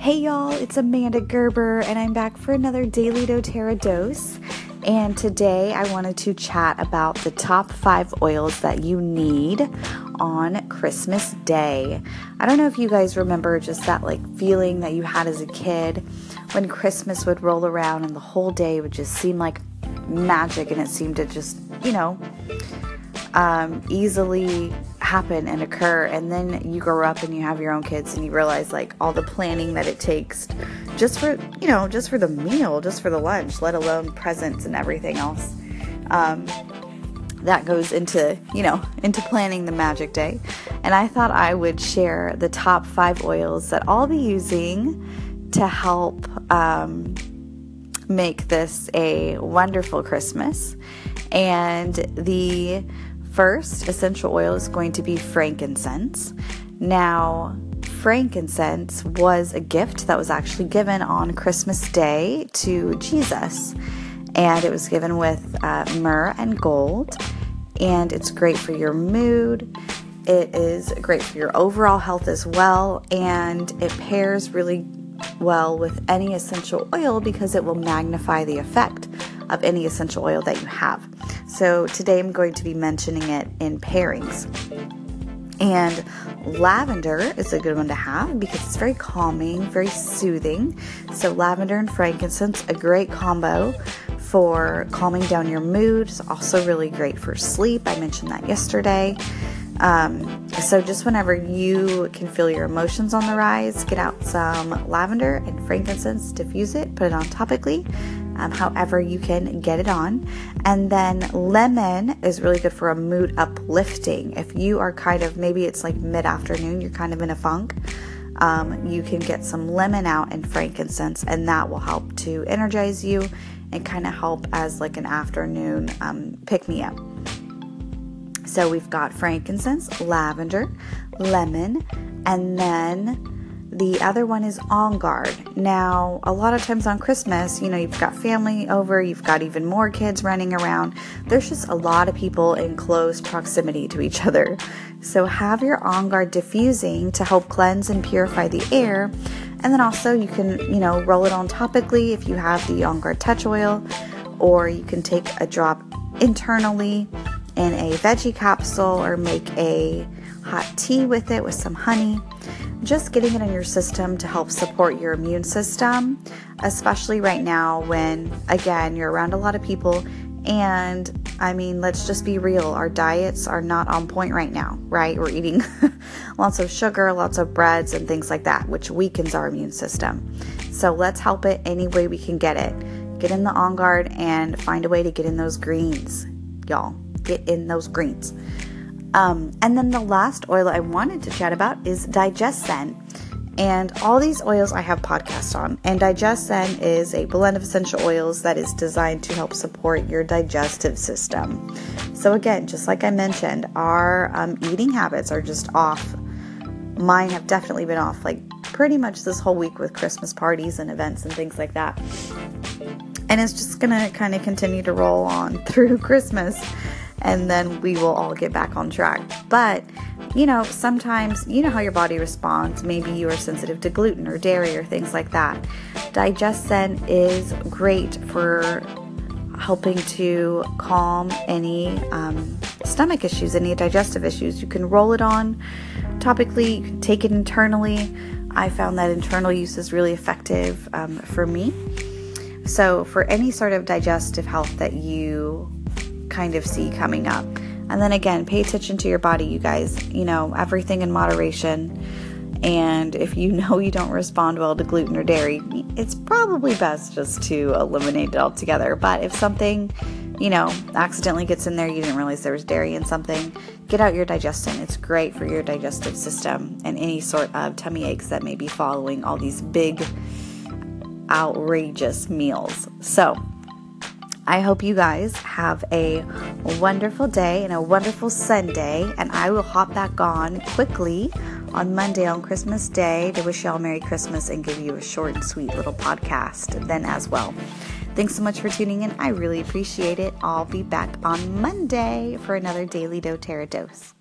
Hey y'all, it's Amanda Gerber, and I'm back for another Daily doTERRA dose. And today I wanted to chat about the top five oils that you need on Christmas Day. I don't know if you guys remember just that like feeling that you had as a kid when Christmas would roll around and the whole day would just seem like magic and it seemed to just, you know, um, easily happen and occur and then you grow up and you have your own kids and you realize like all the planning that it takes just for you know just for the meal just for the lunch let alone presents and everything else. Um, that goes into you know into planning the magic day. And i thought i would share the top five oils that i'll be using to help um, make this a wonderful christmas. And the First essential oil is going to be frankincense. Now, frankincense was a gift that was actually given on Christmas Day to Jesus, and it was given with uh, myrrh and gold. And it's great for your mood. It is great for your overall health as well, and it pairs really well with any essential oil because it will magnify the effect of any essential oil that you have. So today I'm going to be mentioning it in pairings. And lavender is a good one to have because it's very calming, very soothing. So, lavender and frankincense, a great combo for calming down your mood. It's also really great for sleep. I mentioned that yesterday. Um, so, just whenever you can feel your emotions on the rise, get out some lavender and frankincense, diffuse it, put it on topically, um, however you can get it on. And then lemon is really good for a mood uplifting. If you are kind of, maybe it's like mid afternoon, you're kind of in a funk. Um, you can get some lemon out and frankincense, and that will help to energize you and kind of help as like an afternoon um, pick me up. So we've got frankincense, lavender, lemon, and then the other one is On Guard. Now, a lot of times on Christmas, you know, you've got family over, you've got even more kids running around. There's just a lot of people in close proximity to each other. So, have your On Guard diffusing to help cleanse and purify the air. And then also, you can, you know, roll it on topically if you have the On Guard touch oil, or you can take a drop internally in a veggie capsule or make a hot tea with it with some honey just getting it in your system to help support your immune system, especially right now when, again, you're around a lot of people. And I mean, let's just be real, our diets are not on point right now, right? We're eating lots of sugar, lots of breads, and things like that, which weakens our immune system. So let's help it any way we can get it. Get in the on guard and find a way to get in those greens, y'all. Get in those greens. Um, and then the last oil I wanted to chat about is DigestZen. And all these oils I have podcasts on. And DigestZen is a blend of essential oils that is designed to help support your digestive system. So, again, just like I mentioned, our um, eating habits are just off. Mine have definitely been off, like pretty much this whole week with Christmas parties and events and things like that. And it's just to kind of continue to roll on through Christmas and then we will all get back on track. But you know, sometimes you know how your body responds. Maybe you are sensitive to gluten or dairy or things like that. DigestZen is great for helping to calm any um, stomach issues, any digestive issues. You can roll it on topically, you can take it internally. I found that internal use is really effective um, for me. So, for any sort of digestive health that you kind of see coming up. And then again, pay attention to your body, you guys. You know, everything in moderation. And if you know you don't respond well to gluten or dairy, it's probably best just to eliminate it altogether. But if something, you know, accidentally gets in there, you didn't realize there was dairy in something, get out your DigestZen. It's great for your digestive system and any sort of tummy aches that may be following all these big, outrageous meals. So, I hope you guys have a wonderful day and a wonderful Sunday. And I will hop back on quickly on Monday on Christmas Day to wish y'all Merry Christmas and give you a short and sweet little podcast then as well. Thanks so much for tuning in. I really appreciate it. I'll be back on Monday for another Daily doTERRA dose.